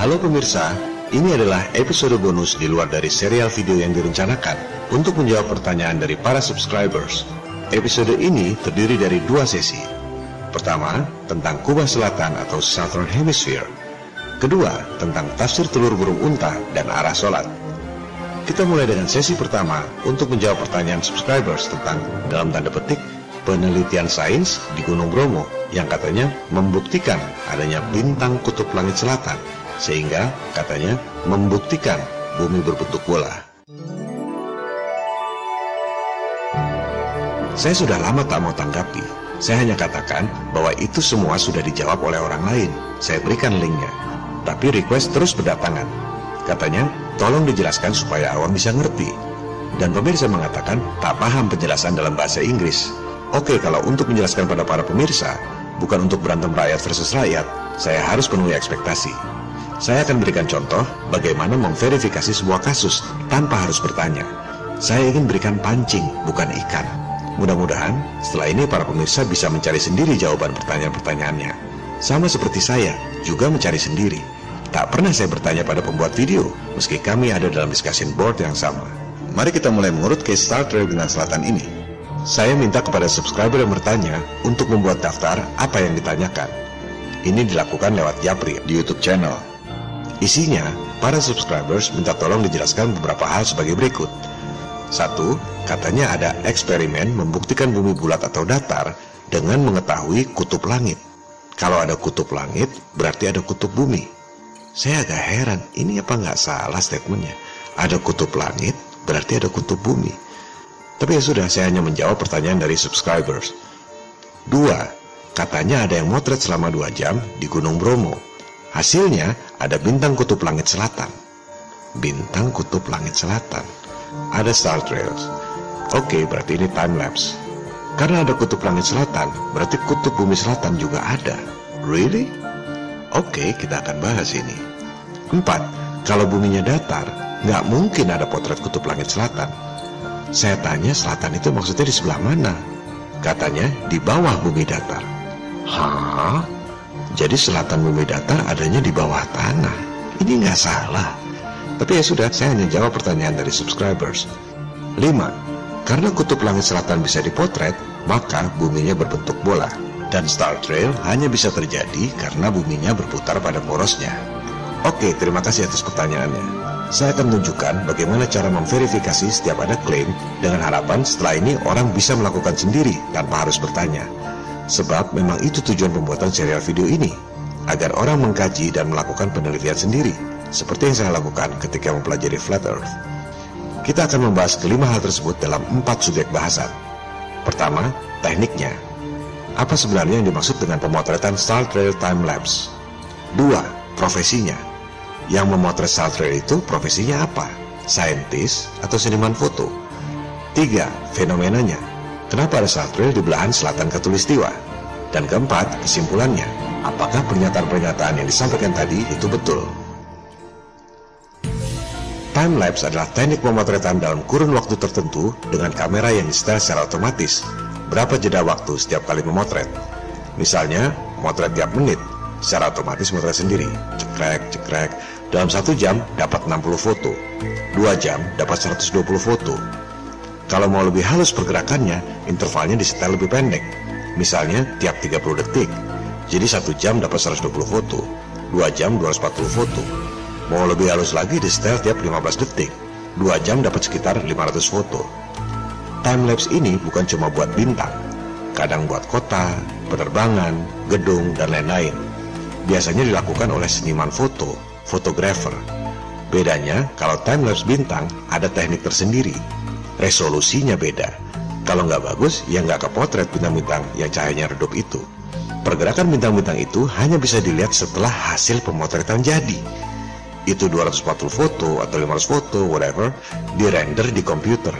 Halo pemirsa, ini adalah episode bonus di luar dari serial video yang direncanakan untuk menjawab pertanyaan dari para subscribers. Episode ini terdiri dari dua sesi. Pertama, tentang Kuba Selatan atau Southern Hemisphere. Kedua, tentang tafsir telur burung unta dan arah sholat. Kita mulai dengan sesi pertama untuk menjawab pertanyaan subscribers tentang dalam tanda petik penelitian sains di Gunung Bromo yang katanya membuktikan adanya bintang kutub langit selatan sehingga katanya membuktikan bumi berbentuk bola. Saya sudah lama tak mau tanggapi. Saya hanya katakan bahwa itu semua sudah dijawab oleh orang lain. Saya berikan linknya. Tapi request terus berdatangan. Katanya, tolong dijelaskan supaya awam bisa ngerti. Dan pemirsa mengatakan tak paham penjelasan dalam bahasa Inggris. Oke, kalau untuk menjelaskan pada para pemirsa, bukan untuk berantem rakyat versus rakyat, saya harus penuhi ekspektasi. Saya akan berikan contoh bagaimana memverifikasi sebuah kasus tanpa harus bertanya. Saya ingin berikan pancing, bukan ikan. Mudah-mudahan setelah ini para pemirsa bisa mencari sendiri jawaban pertanyaan-pertanyaannya. Sama seperti saya, juga mencari sendiri. Tak pernah saya bertanya pada pembuat video, meski kami ada dalam discussion board yang sama. Mari kita mulai mengurut case Star Trek dengan Selatan ini. Saya minta kepada subscriber yang bertanya untuk membuat daftar apa yang ditanyakan. Ini dilakukan lewat Japri di YouTube channel. Isinya, para subscribers minta tolong dijelaskan beberapa hal sebagai berikut. Satu, katanya ada eksperimen membuktikan bumi bulat atau datar dengan mengetahui kutub langit. Kalau ada kutub langit, berarti ada kutub bumi. Saya agak heran, ini apa nggak salah statementnya? Ada kutub langit, berarti ada kutub bumi. Tapi ya sudah, saya hanya menjawab pertanyaan dari subscribers. Dua, katanya ada yang motret selama dua jam di Gunung Bromo. Hasilnya ada bintang kutub langit selatan. Bintang kutub langit selatan. Ada star trails. Oke, berarti ini time lapse. Karena ada kutub langit selatan, berarti kutub bumi selatan juga ada. Really? Oke, kita akan bahas ini. Empat, kalau buminya datar, nggak mungkin ada potret kutub langit selatan. Saya tanya selatan itu maksudnya di sebelah mana? Katanya di bawah bumi datar. Hah? Jadi selatan bumi datar adanya di bawah tanah. Ini nggak salah. Tapi ya sudah, saya hanya jawab pertanyaan dari subscribers. 5. Karena kutub langit selatan bisa dipotret, maka buminya berbentuk bola. Dan Star Trail hanya bisa terjadi karena buminya berputar pada porosnya. Oke, terima kasih atas pertanyaannya. Saya akan menunjukkan bagaimana cara memverifikasi setiap ada klaim dengan harapan setelah ini orang bisa melakukan sendiri tanpa harus bertanya. Sebab memang itu tujuan pembuatan serial video ini, agar orang mengkaji dan melakukan penelitian sendiri, seperti yang saya lakukan ketika mempelajari Flat Earth. Kita akan membahas kelima hal tersebut dalam empat subjek bahasan. Pertama, tekniknya. Apa sebenarnya yang dimaksud dengan pemotretan Star Trail Time Lapse? Dua, profesinya. Yang memotret Star Trail itu profesinya apa? Saintis atau seniman foto? Tiga, fenomenanya. Kenapa ada Trail di belahan selatan Katulistiwa? Dan keempat, kesimpulannya, apakah pernyataan-pernyataan yang disampaikan tadi itu betul? Timelapse adalah teknik pemotretan dalam kurun waktu tertentu dengan kamera yang disetel secara otomatis. Berapa jeda waktu setiap kali memotret? Misalnya, motret tiap menit, secara otomatis motret sendiri. Cekrek, cekrek. Dalam satu jam dapat 60 foto. Dua jam dapat 120 foto. Kalau mau lebih halus pergerakannya, intervalnya disetel lebih pendek. Misalnya tiap 30 detik. Jadi satu jam dapat 120 foto, dua jam 240 foto. Mau lebih halus lagi disetel tiap 15 detik. Dua jam dapat sekitar 500 foto. Timelapse ini bukan cuma buat bintang, kadang buat kota, penerbangan, gedung, dan lain-lain. Biasanya dilakukan oleh seniman foto, fotografer. Bedanya, kalau timelapse bintang ada teknik tersendiri, resolusinya beda. Kalau nggak bagus, ya nggak kepotret bintang-bintang yang cahayanya redup itu. Pergerakan bintang-bintang itu hanya bisa dilihat setelah hasil pemotretan jadi. Itu 240 foto atau 500 foto, whatever, dirender di komputer.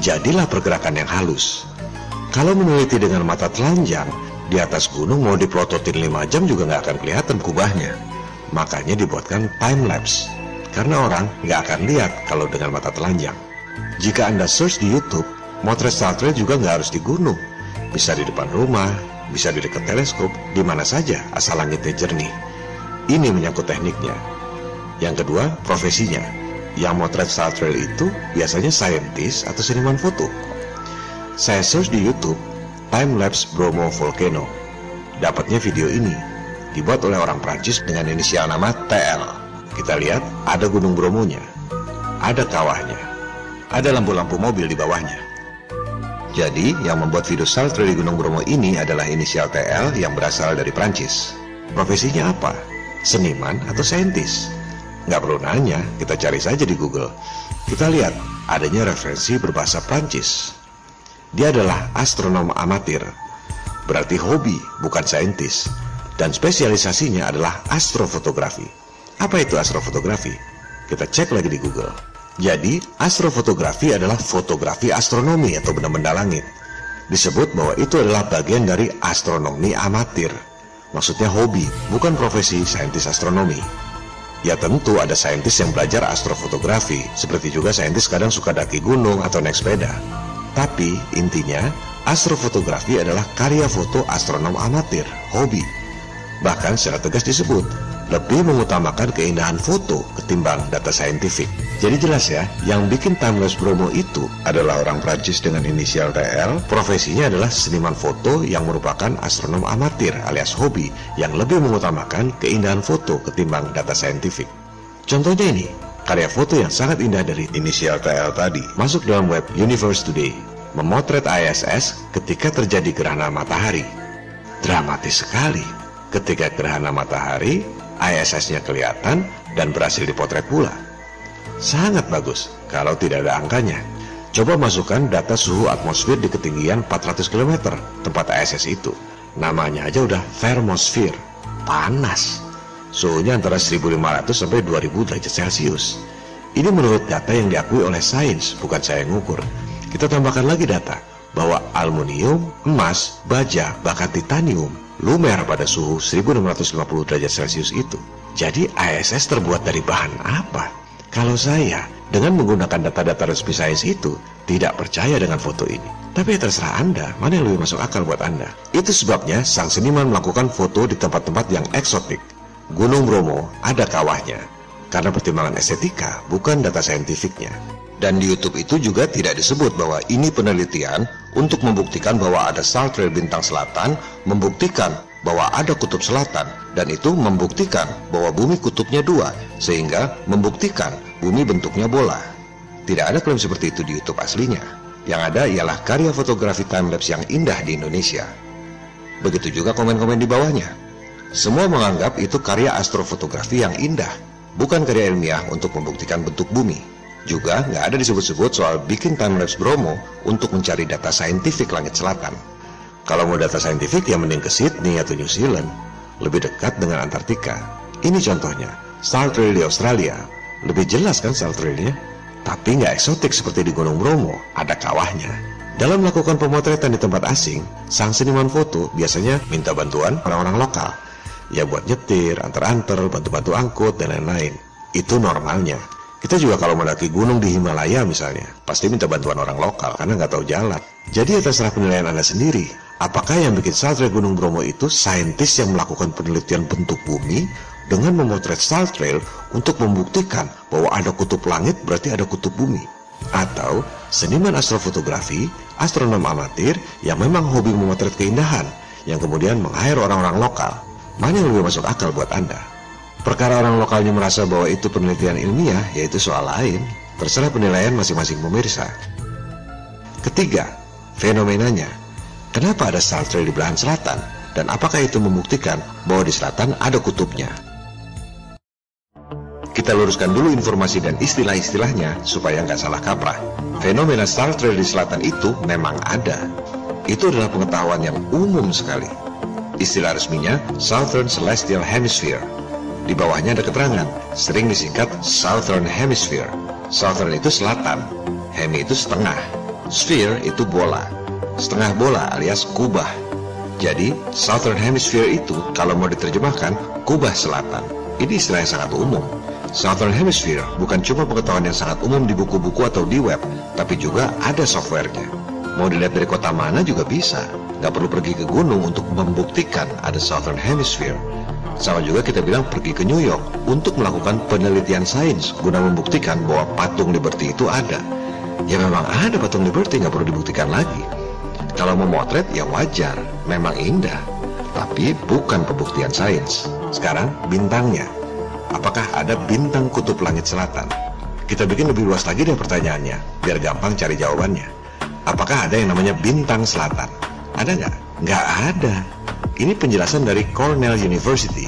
Jadilah pergerakan yang halus. Kalau meneliti dengan mata telanjang, di atas gunung mau diplototin 5 jam juga nggak akan kelihatan kubahnya. Makanya dibuatkan time lapse. Karena orang nggak akan lihat kalau dengan mata telanjang. Jika Anda search di YouTube, motret satelit juga nggak harus di gunung. Bisa di depan rumah, bisa di dekat teleskop, di mana saja asal langitnya jernih. Ini menyangkut tekniknya. Yang kedua, profesinya. Yang motret Star Trail itu biasanya saintis atau seniman foto. Saya search di YouTube Time Lapse Bromo Volcano. Dapatnya video ini dibuat oleh orang Prancis dengan inisial nama TL. Kita lihat ada gunung Bromonya, ada kawahnya, ada lampu-lampu mobil di bawahnya. Jadi, yang membuat video Trail di Gunung Bromo ini adalah inisial TL yang berasal dari Prancis. Profesinya apa? Seniman atau saintis? Nggak perlu nanya, kita cari saja di Google. Kita lihat, adanya referensi berbahasa Prancis. Dia adalah astronom amatir, berarti hobi, bukan saintis. Dan spesialisasinya adalah astrofotografi. Apa itu astrofotografi? Kita cek lagi di Google. Jadi, astrofotografi adalah fotografi astronomi atau benda-benda langit. Disebut bahwa itu adalah bagian dari astronomi amatir. Maksudnya hobi, bukan profesi saintis astronomi. Ya tentu ada saintis yang belajar astrofotografi, seperti juga saintis kadang suka daki gunung atau naik sepeda. Tapi intinya, astrofotografi adalah karya foto astronom amatir, hobi. Bahkan secara tegas disebut, lebih mengutamakan keindahan foto ketimbang data saintifik. Jadi jelas ya, yang bikin Timeless Bromo itu adalah orang Prancis dengan inisial TL, profesinya adalah seniman foto yang merupakan astronom amatir alias hobi yang lebih mengutamakan keindahan foto ketimbang data saintifik. Contohnya ini, karya foto yang sangat indah dari inisial TL tadi masuk dalam web Universe Today, memotret ISS ketika terjadi gerhana matahari. Dramatis sekali. Ketika gerhana matahari, ISS-nya kelihatan dan berhasil dipotret pula. Sangat bagus kalau tidak ada angkanya. Coba masukkan data suhu atmosfer di ketinggian 400 km tempat ISS itu. Namanya aja udah thermosphere, panas. Suhunya antara 1500 sampai 2000 derajat Celcius. Ini menurut data yang diakui oleh sains, bukan saya yang ngukur. Kita tambahkan lagi data bahwa aluminium, emas, baja, bahkan titanium lumer pada suhu 1650 derajat Celcius itu. Jadi ISS terbuat dari bahan apa? Kalau saya dengan menggunakan data-data resmi sains itu tidak percaya dengan foto ini. Tapi ya terserah Anda, mana yang lebih masuk akal buat Anda. Itu sebabnya sang seniman melakukan foto di tempat-tempat yang eksotik. Gunung Bromo ada kawahnya. Karena pertimbangan estetika, bukan data saintifiknya. Dan di YouTube itu juga tidak disebut bahwa ini penelitian untuk membuktikan bahwa ada star trail bintang selatan, membuktikan bahwa ada kutub selatan, dan itu membuktikan bahwa bumi kutubnya dua, sehingga membuktikan bumi bentuknya bola. Tidak ada klaim seperti itu di YouTube aslinya. Yang ada ialah karya fotografi timelapse yang indah di Indonesia. Begitu juga komen-komen di bawahnya. Semua menganggap itu karya astrofotografi yang indah, bukan karya ilmiah untuk membuktikan bentuk bumi. Juga nggak ada disebut-sebut soal bikin timelapse Bromo untuk mencari data saintifik langit selatan. Kalau mau data saintifik ya mending ke Sydney atau New Zealand, lebih dekat dengan Antartika. Ini contohnya, Star Trail di Australia. Lebih jelas kan Star Trailnya? Tapi nggak eksotik seperti di Gunung Bromo, ada kawahnya. Dalam melakukan pemotretan di tempat asing, sang seniman foto biasanya minta bantuan orang-orang lokal. Ya buat nyetir, antar-antar, bantu-bantu angkut, dan lain-lain. Itu normalnya. Kita juga kalau mendaki gunung di Himalaya misalnya, pasti minta bantuan orang lokal karena nggak tahu jalan. Jadi atas terserah penilaian Anda sendiri. Apakah yang bikin Star Gunung Bromo itu saintis yang melakukan penelitian bentuk bumi dengan memotret Star Trail untuk membuktikan bahwa ada kutub langit berarti ada kutub bumi? Atau seniman astrofotografi, astronom amatir yang memang hobi memotret keindahan yang kemudian meng-hire orang-orang lokal? Mana yang lebih masuk akal buat Anda? Perkara orang lokalnya merasa bahwa itu penelitian ilmiah, yaitu soal lain. Terserah penilaian masing-masing pemirsa. Ketiga, fenomenanya. Kenapa ada Star di belahan selatan? Dan apakah itu membuktikan bahwa di selatan ada kutubnya? Kita luruskan dulu informasi dan istilah-istilahnya supaya nggak salah kaprah. Fenomena Star Trail di selatan itu memang ada. Itu adalah pengetahuan yang umum sekali. Istilah resminya Southern Celestial Hemisphere. Di bawahnya ada keterangan, sering disingkat Southern Hemisphere. Southern itu selatan, hemi itu setengah, sphere itu bola setengah bola alias kubah. Jadi, Southern Hemisphere itu kalau mau diterjemahkan, kubah selatan. Ini istilah yang sangat umum. Southern Hemisphere bukan cuma pengetahuan yang sangat umum di buku-buku atau di web, tapi juga ada softwarenya. Mau dilihat dari kota mana juga bisa. Nggak perlu pergi ke gunung untuk membuktikan ada Southern Hemisphere. Sama juga kita bilang pergi ke New York untuk melakukan penelitian sains guna membuktikan bahwa patung Liberty itu ada. Ya memang ada patung Liberty, nggak perlu dibuktikan lagi. Kalau memotret ya wajar, memang indah. Tapi bukan pembuktian sains. Sekarang bintangnya. Apakah ada bintang kutub langit selatan? Kita bikin lebih luas lagi deh pertanyaannya, biar gampang cari jawabannya. Apakah ada yang namanya bintang selatan? Ada nggak? Nggak ada. Ini penjelasan dari Cornell University.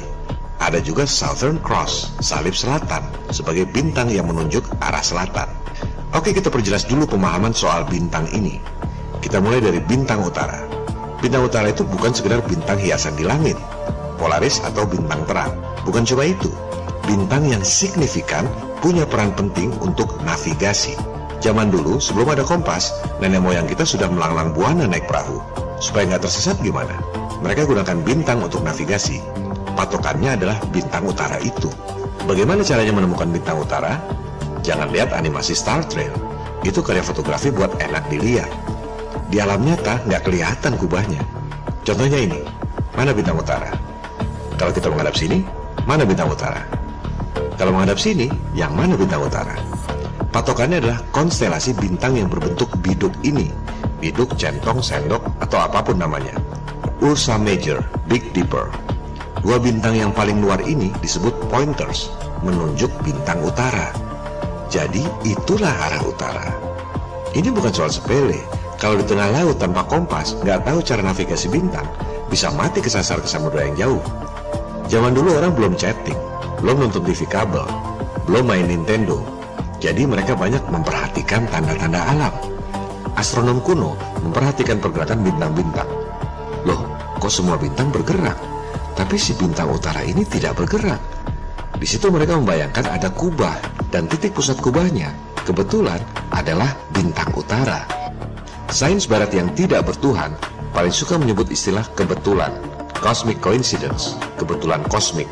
Ada juga Southern Cross, salib selatan, sebagai bintang yang menunjuk arah selatan. Oke, kita perjelas dulu pemahaman soal bintang ini. Kita mulai dari bintang utara. Bintang utara itu bukan sekedar bintang hiasan di langit, polaris atau bintang terang. Bukan cuma itu, bintang yang signifikan punya peran penting untuk navigasi. Zaman dulu, sebelum ada kompas, nenek moyang kita sudah melanglang buana naik perahu. Supaya nggak tersesat gimana? Mereka gunakan bintang untuk navigasi. Patokannya adalah bintang utara itu. Bagaimana caranya menemukan bintang utara? Jangan lihat animasi Star Trail. Itu karya fotografi buat enak dilihat. Di alam nyata nggak kelihatan kubahnya. Contohnya ini, mana bintang utara? Kalau kita menghadap sini, mana bintang utara? Kalau menghadap sini, yang mana bintang utara? Patokannya adalah konstelasi bintang yang berbentuk biduk ini. Biduk, centong, sendok, atau apa pun namanya. Ursa Major, Big Dipper. Dua bintang yang paling luar ini disebut pointers, menunjuk bintang utara. Jadi itulah arah utara. Ini bukan soal sepele. Kalau di tengah laut tanpa kompas, nggak tahu cara navigasi bintang, bisa mati kesasar ke samudera yang jauh. Zaman dulu orang belum chatting, belum nonton TV kabel, belum main Nintendo. Jadi mereka banyak memperhatikan tanda-tanda alam. Astronom kuno memperhatikan pergerakan bintang-bintang kok semua bintang bergerak? Tapi si bintang utara ini tidak bergerak. Di situ mereka membayangkan ada kubah dan titik pusat kubahnya kebetulan adalah bintang utara. Sains barat yang tidak bertuhan paling suka menyebut istilah kebetulan, cosmic coincidence, kebetulan kosmik.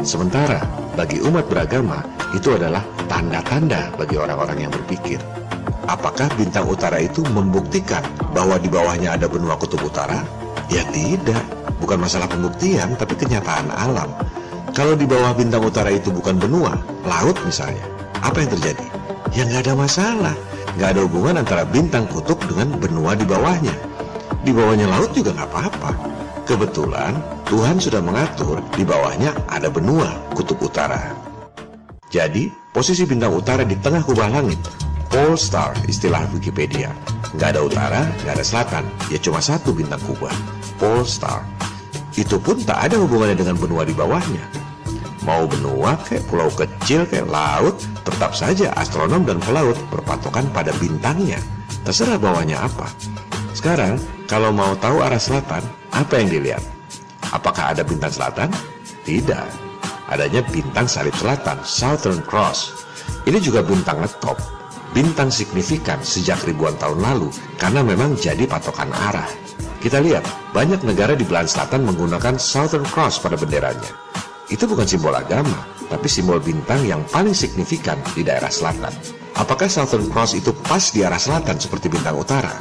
Sementara bagi umat beragama itu adalah tanda-tanda bagi orang-orang yang berpikir. Apakah bintang utara itu membuktikan bahwa di bawahnya ada benua kutub utara? Ya tidak, bukan masalah pembuktian, tapi kenyataan alam. Kalau di bawah bintang utara itu bukan benua, laut misalnya, apa yang terjadi? Ya nggak ada masalah, nggak ada hubungan antara bintang kutub dengan benua di bawahnya. Di bawahnya laut juga nggak apa-apa. Kebetulan Tuhan sudah mengatur di bawahnya ada benua kutub utara. Jadi, posisi bintang utara di tengah kubah langit Pole Star istilah Wikipedia. Nggak ada utara, nggak ada selatan, ya cuma satu bintang kubah, Pole Star. Itu pun tak ada hubungannya dengan benua di bawahnya. Mau benua kayak pulau kecil kayak laut, tetap saja astronom dan pelaut berpatokan pada bintangnya. Terserah bawahnya apa. Sekarang, kalau mau tahu arah selatan, apa yang dilihat? Apakah ada bintang selatan? Tidak. Adanya bintang salib selatan, Southern Cross. Ini juga bintang ngetop, bintang signifikan sejak ribuan tahun lalu karena memang jadi patokan arah. Kita lihat, banyak negara di belahan selatan menggunakan Southern Cross pada benderanya. Itu bukan simbol agama, tapi simbol bintang yang paling signifikan di daerah selatan. Apakah Southern Cross itu pas di arah selatan seperti bintang utara?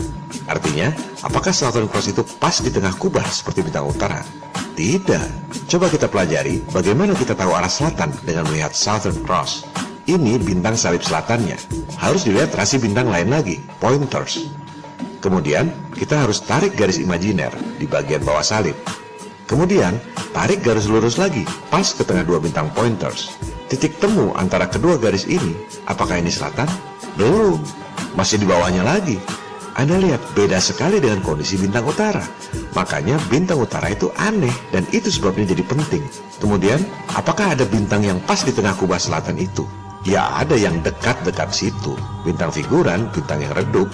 Artinya, apakah Southern Cross itu pas di tengah kubah seperti bintang utara? Tidak. Coba kita pelajari bagaimana kita tahu arah selatan dengan melihat Southern Cross. Ini bintang salib selatannya. Harus dilihat rasi bintang lain lagi, pointers. Kemudian, kita harus tarik garis imajiner di bagian bawah salib. Kemudian, tarik garis lurus lagi, pas ke tengah dua bintang pointers. Titik temu antara kedua garis ini, apakah ini selatan? Belum, masih di bawahnya lagi. Anda lihat, beda sekali dengan kondisi bintang utara. Makanya bintang utara itu aneh, dan itu sebabnya jadi penting. Kemudian, apakah ada bintang yang pas di tengah kubah selatan itu? Ya ada yang dekat-dekat situ. Bintang figuran, bintang yang redup.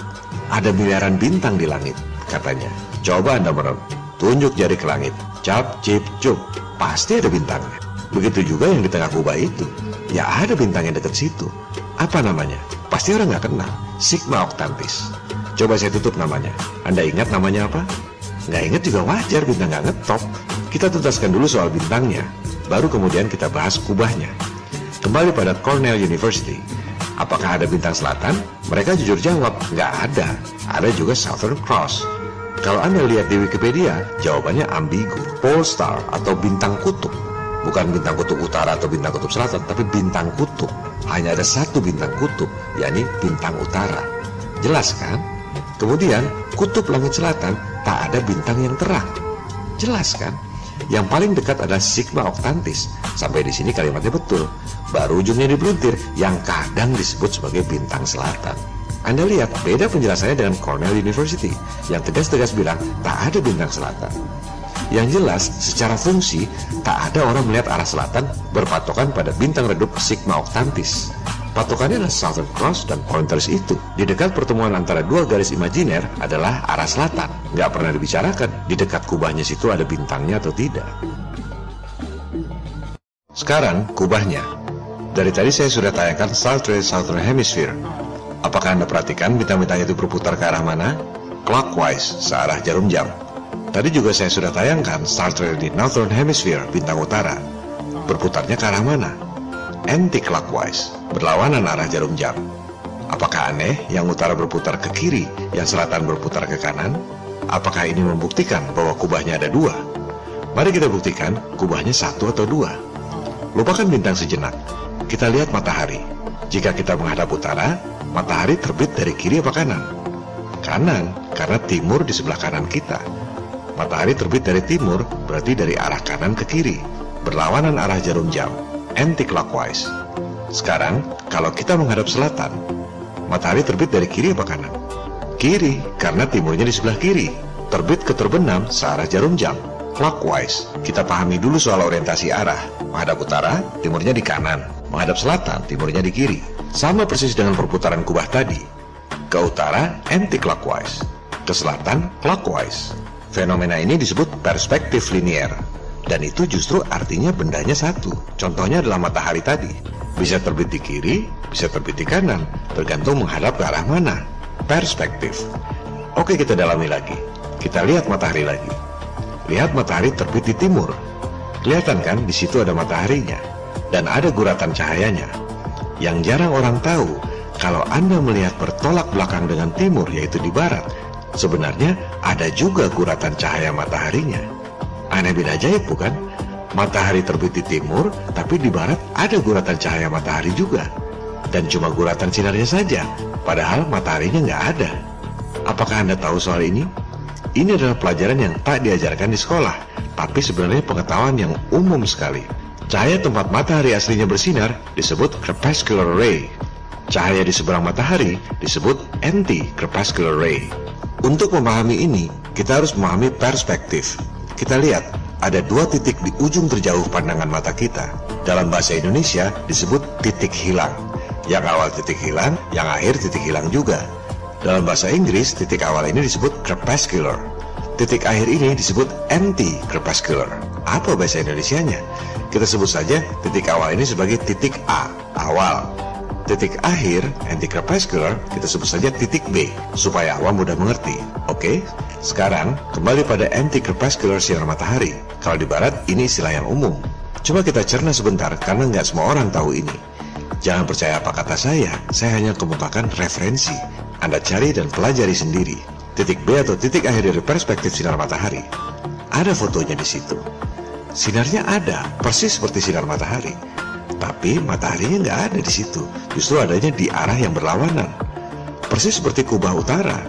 Ada miliaran bintang di langit, katanya. Coba Anda menurut, tunjuk jari ke langit. Cap, cip, cup. Pasti ada bintangnya. Begitu juga yang di tengah kubah itu. Ya ada bintang yang dekat situ. Apa namanya? Pasti orang nggak kenal. Sigma Octantis. Coba saya tutup namanya. Anda ingat namanya apa? Nggak ingat juga wajar bintang nggak ngetop. Kita tuntaskan dulu soal bintangnya. Baru kemudian kita bahas kubahnya. Kembali pada Cornell University. Apakah ada bintang selatan? Mereka jujur jawab, nggak ada. Ada juga Southern Cross. Kalau Anda lihat di Wikipedia, jawabannya ambigu, pole star atau bintang kutub. Bukan bintang kutub utara atau bintang kutub selatan, tapi bintang kutub. Hanya ada satu bintang kutub, yakni bintang utara. Jelas kan? Kemudian, kutub langit selatan tak ada bintang yang terang. Jelas kan? Yang paling dekat adalah Sigma Octantis. Sampai di sini kalimatnya betul. Baru ujungnya dibeluntir yang kadang disebut sebagai bintang selatan. Anda lihat beda penjelasannya dengan Cornell University yang tegas-tegas bilang tak ada bintang selatan. Yang jelas, secara fungsi, tak ada orang melihat arah selatan berpatokan pada bintang redup Sigma Octantis. Patokannya adalah Southern Cross dan Pointers itu. Di dekat pertemuan antara dua garis imajiner adalah arah selatan. Nggak pernah dibicarakan di dekat kubahnya situ ada bintangnya atau tidak. Sekarang kubahnya. Dari tadi saya sudah tayangkan Trek Southern Hemisphere. Apakah Anda perhatikan bintang-bintang itu berputar ke arah mana? Clockwise, searah jarum jam. Tadi juga saya sudah tayangkan Star Trek di Northern Hemisphere, bintang utara. Berputarnya ke arah mana? Anti-clockwise, berlawanan arah jarum jam. Apakah aneh yang utara berputar ke kiri, yang selatan berputar ke kanan? Apakah ini membuktikan bahwa kubahnya ada dua? Mari kita buktikan kubahnya satu atau dua. Lupakan bintang sejenak. Kita lihat matahari. Jika kita menghadap utara, matahari terbit dari kiri apa kanan? Kanan, karena timur di sebelah kanan kita. Matahari terbit dari timur berarti dari arah kanan ke kiri, berlawanan arah jarum jam, anti-clockwise. Sekarang, kalau kita menghadap selatan, matahari terbit dari kiri apa kanan? Kiri, karena timurnya di sebelah kiri. Terbit ke terbenam searah jarum jam, clockwise. Kita pahami dulu soal orientasi arah. Menghadap utara, timurnya di kanan. Menghadap selatan, timurnya di kiri. Sama persis dengan perputaran kubah tadi. Ke utara, anti-clockwise. Ke selatan, clockwise. Fenomena ini disebut perspektif linier. Dan itu justru artinya bendanya satu. Contohnya adalah matahari tadi. Bisa terbit di kiri, bisa terbit di kanan, tergantung menghadap ke arah mana. Perspektif. Oke kita dalami lagi. Kita lihat matahari lagi. Lihat matahari terbit di timur. Kelihatan kan di situ ada mataharinya dan ada guratan cahayanya. Yang jarang orang tahu, kalau Anda melihat bertolak belakang dengan timur yaitu di barat, Sebenarnya ada juga guratan cahaya mataharinya. Aneh bin ajaib bukan? Matahari terbit di timur, tapi di barat ada guratan cahaya matahari juga. Dan cuma guratan sinarnya saja, padahal mataharinya nggak ada. Apakah Anda tahu soal ini? Ini adalah pelajaran yang tak diajarkan di sekolah, tapi sebenarnya pengetahuan yang umum sekali. Cahaya tempat matahari aslinya bersinar disebut crepuscular ray. Cahaya di seberang matahari disebut anti-crepuscular ray. Untuk memahami ini, kita harus memahami perspektif. Kita lihat, ada dua titik di ujung terjauh pandangan mata kita. Dalam bahasa Indonesia disebut titik hilang. Yang awal titik hilang, yang akhir titik hilang juga. Dalam bahasa Inggris, titik awal ini disebut crepuscular. Titik akhir ini disebut anti-crepuscular. Apa bahasa Indonesianya? Kita sebut saja titik awal ini sebagai titik A, awal. Titik akhir anti-crepuscular kita sebut saja titik B supaya awam mudah mengerti. Oke, sekarang kembali pada anti-crepuscular sinar matahari. Kalau di barat ini istilah yang umum. Coba kita cerna sebentar karena nggak semua orang tahu ini. Jangan percaya apa kata saya, saya hanya kemukakan referensi. Anda cari dan pelajari sendiri. Titik B atau titik akhir dari perspektif sinar matahari. Ada fotonya di situ. Sinarnya ada, persis seperti sinar matahari. Tapi mataharinya nggak ada di situ. Justru adanya di arah yang berlawanan. Persis seperti kubah utara.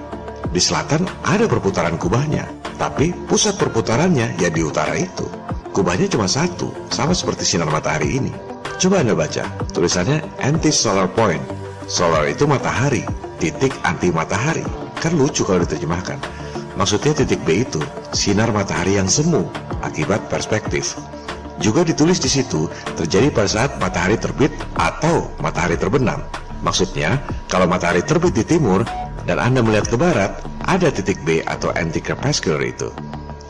Di selatan ada perputaran kubahnya, tapi pusat perputarannya ya di utara itu. Kubahnya cuma satu, sama seperti sinar matahari ini. Coba Anda baca, tulisannya anti-solar point. Solar itu matahari, titik anti matahari. Kan lucu kalau diterjemahkan. Maksudnya titik B itu sinar matahari yang semu akibat perspektif. Juga ditulis di situ terjadi pada saat matahari terbit atau matahari terbenam. Maksudnya, kalau matahari terbit di timur dan Anda melihat ke barat, ada titik B atau anti-crepuscular itu.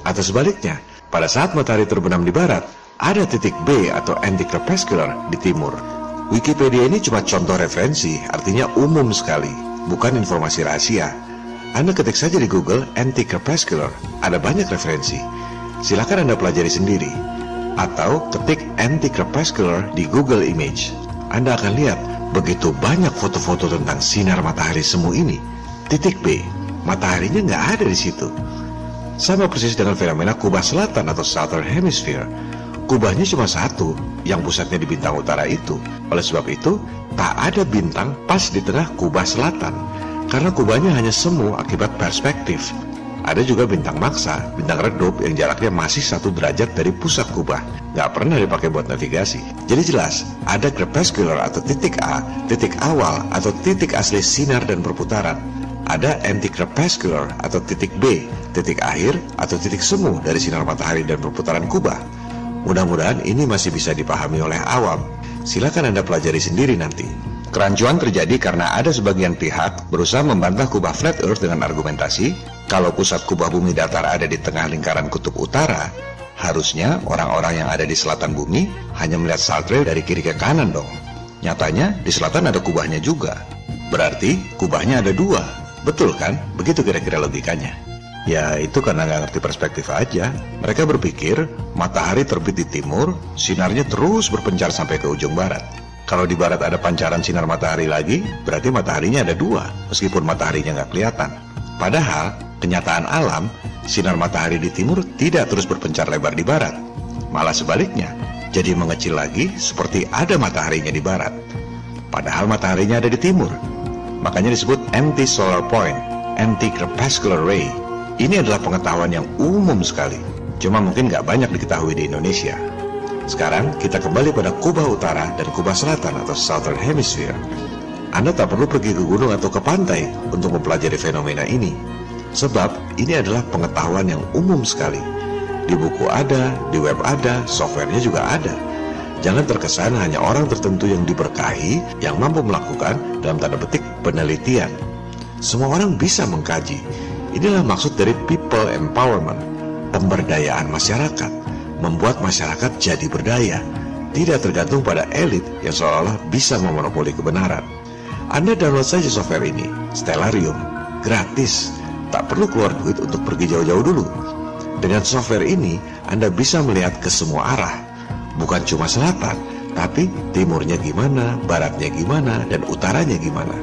Atau sebaliknya, pada saat matahari terbenam di barat, ada titik B atau anti-crepuscular di timur. Wikipedia ini cuma contoh referensi, artinya umum sekali, bukan informasi rahasia. Anda ketik saja di Google anti-crepuscular, ada banyak referensi. Silakan Anda pelajari sendiri atau ketik anti-crepuscular di Google Image. Anda akan lihat begitu banyak foto-foto tentang sinar matahari semu ini. Titik B, mataharinya nggak ada di situ. Sama persis dengan fenomena kubah selatan atau Southern Hemisphere. kubahnya cuma satu, yang pusatnya di bintang utara itu. Oleh sebab itu, tak ada bintang pas di tengah kubah selatan, karena kubahnya hanya semu akibat perspektif. Ada juga bintang maksa, bintang redup yang jaraknya masih satu derajat dari pusat kubah. Nggak pernah dipakai buat navigasi. Jadi jelas, ada crepuscular atau titik A, titik awal atau titik asli sinar dan perputaran. Ada anti-crepuscular atau titik B, titik akhir atau titik semu dari sinar matahari dan perputaran kubah. Mudah-mudahan ini masih bisa dipahami oleh awam. Silakan Anda pelajari sendiri nanti. Kerancuan terjadi karena ada sebagian pihak berusaha membantah kubah flat earth dengan argumentasi kalau pusat kubah bumi datar ada di tengah lingkaran kutub utara, harusnya orang-orang yang ada di selatan bumi hanya melihat saltrail dari kiri ke kanan dong. Nyatanya di selatan ada kubahnya juga. Berarti kubahnya ada dua. Betul kan? Begitu kira-kira logikanya. Ya itu karena nggak ngerti perspektif aja. Mereka berpikir matahari terbit di timur, sinarnya terus berpencar sampai ke ujung barat. Kalau di barat ada pancaran sinar matahari lagi, berarti mataharinya ada dua, meskipun mataharinya nggak kelihatan. Padahal, kenyataan alam, sinar matahari di timur tidak terus berpencar lebar di barat. Malah sebaliknya, jadi mengecil lagi seperti ada mataharinya di barat. Padahal mataharinya ada di timur. Makanya disebut anti-solar point, anti-crepuscular ray. Ini adalah pengetahuan yang umum sekali. Cuma mungkin nggak banyak diketahui di Indonesia. Sekarang kita kembali pada Kubah Utara dan Kubah Selatan atau Southern Hemisphere. Anda tak perlu pergi ke gunung atau ke pantai untuk mempelajari fenomena ini. Sebab ini adalah pengetahuan yang umum sekali. Di buku ada, di web ada, softwarenya juga ada. Jangan terkesan hanya orang tertentu yang diberkahi yang mampu melakukan dalam tanda petik penelitian. Semua orang bisa mengkaji. Inilah maksud dari people empowerment, pemberdayaan masyarakat membuat masyarakat jadi berdaya, tidak tergantung pada elit yang seolah-olah bisa memonopoli kebenaran. Anda download saja software ini, Stellarium, gratis, tak perlu keluar duit untuk pergi jauh-jauh dulu. Dengan software ini, Anda bisa melihat ke semua arah, bukan cuma selatan, tapi timurnya gimana, baratnya gimana, dan utaranya gimana.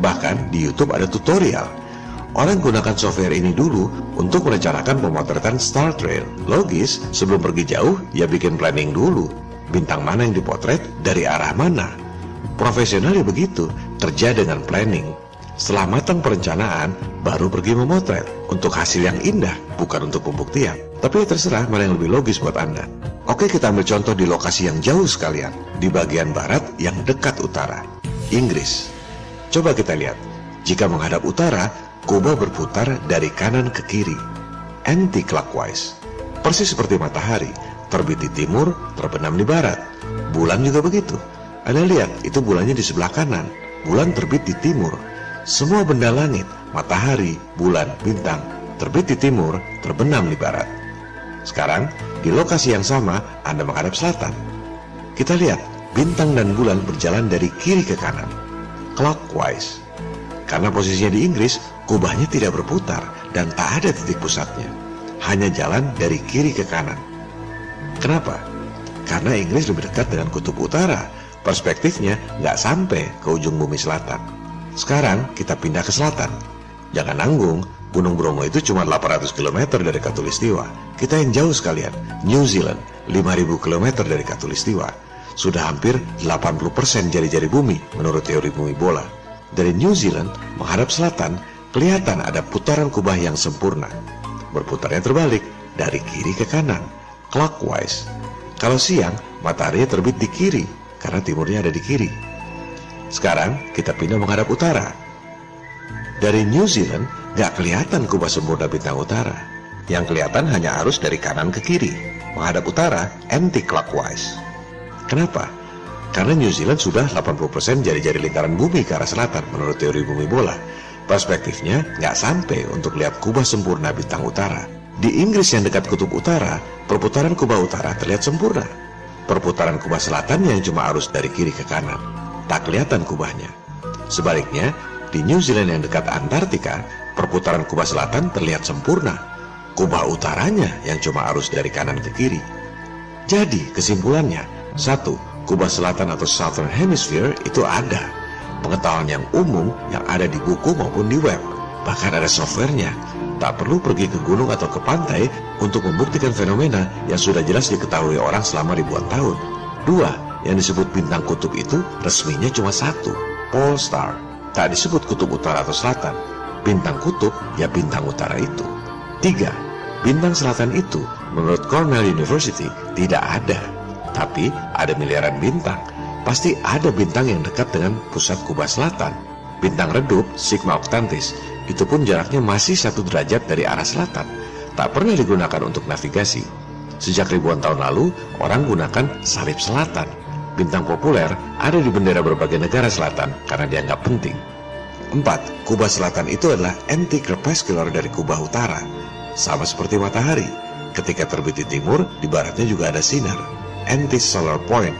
Bahkan di YouTube ada tutorial Orang gunakan software ini dulu untuk merencanakan pemotretan Star Trail. Logis, sebelum pergi jauh, ya bikin planning dulu. Bintang mana yang dipotret, dari arah mana. Profesional ya begitu, kerja dengan planning. Setelah matang perencanaan, baru pergi memotret. Untuk hasil yang indah, bukan untuk pembuktian. Tapi ya terserah mana yang lebih logis buat Anda. Oke kita ambil contoh di lokasi yang jauh sekalian. Di bagian barat yang dekat utara. Inggris. Coba kita lihat. Jika menghadap utara, Kubah berputar dari kanan ke kiri, anti-clockwise. Persis seperti matahari, terbit di timur, terbenam di barat. Bulan juga begitu. Anda lihat, itu bulannya di sebelah kanan. Bulan terbit di timur. Semua benda langit, matahari, bulan, bintang, terbit di timur, terbenam di barat. Sekarang, di lokasi yang sama, Anda menghadap selatan. Kita lihat, bintang dan bulan berjalan dari kiri ke kanan, clockwise. Karena posisinya di Inggris, kubahnya tidak berputar dan tak ada titik pusatnya. Hanya jalan dari kiri ke kanan. Kenapa? Karena Inggris lebih dekat dengan kutub utara. Perspektifnya nggak sampai ke ujung bumi selatan. Sekarang kita pindah ke selatan. Jangan nanggung, Gunung Bromo itu cuma 800 km dari Katulistiwa. Kita yang jauh sekalian, New Zealand, 5000 km dari Katulistiwa. Sudah hampir 80% jari-jari bumi menurut teori bumi bola. Dari New Zealand menghadap selatan, kelihatan ada putaran kubah yang sempurna. Berputarnya terbalik, dari kiri ke kanan, clockwise. Kalau siang, matahari terbit di kiri, karena timurnya ada di kiri. Sekarang, kita pindah menghadap utara. Dari New Zealand, gak kelihatan kubah sempurna bintang utara. Yang kelihatan hanya arus dari kanan ke kiri, menghadap utara, anti-clockwise. Kenapa? Karena New Zealand sudah 80% jari-jari lingkaran bumi ke arah selatan menurut teori bumi bola. Perspektifnya nggak sampai untuk lihat kubah sempurna bintang utara. Di Inggris yang dekat kutub utara, perputaran kubah utara terlihat sempurna. Perputaran kubah selatan yang cuma arus dari kiri ke kanan. Tak kelihatan kubahnya. Sebaliknya, di New Zealand yang dekat Antartika, perputaran kubah selatan terlihat sempurna. Kubah utaranya yang cuma arus dari kanan ke kiri. Jadi, kesimpulannya, satu, Kubah Selatan atau Southern Hemisphere itu ada. Pengetahuan yang umum yang ada di buku maupun di web. Bahkan ada softwarenya. Tak perlu pergi ke gunung atau ke pantai untuk membuktikan fenomena yang sudah jelas diketahui orang selama ribuan tahun. Dua, yang disebut bintang kutub itu resminya cuma satu, Pole Star. Tak disebut kutub utara atau selatan. Bintang kutub ya bintang utara itu. Tiga, bintang selatan itu menurut Cornell University tidak ada. Tapi ada miliaran bintang. Pasti ada bintang yang dekat dengan pusat kubah selatan. Bintang redup, Sigma Octantis, itu pun jaraknya masih satu derajat dari arah selatan. Tak pernah digunakan untuk navigasi. Sejak ribuan tahun lalu, orang gunakan salib selatan. Bintang populer ada di bendera berbagai negara selatan karena dianggap penting. 4. Kubah selatan itu adalah anti-crepuscular dari kubah utara. Sama seperti matahari. Ketika terbit di timur, di baratnya juga ada sinar. Anti-solar point.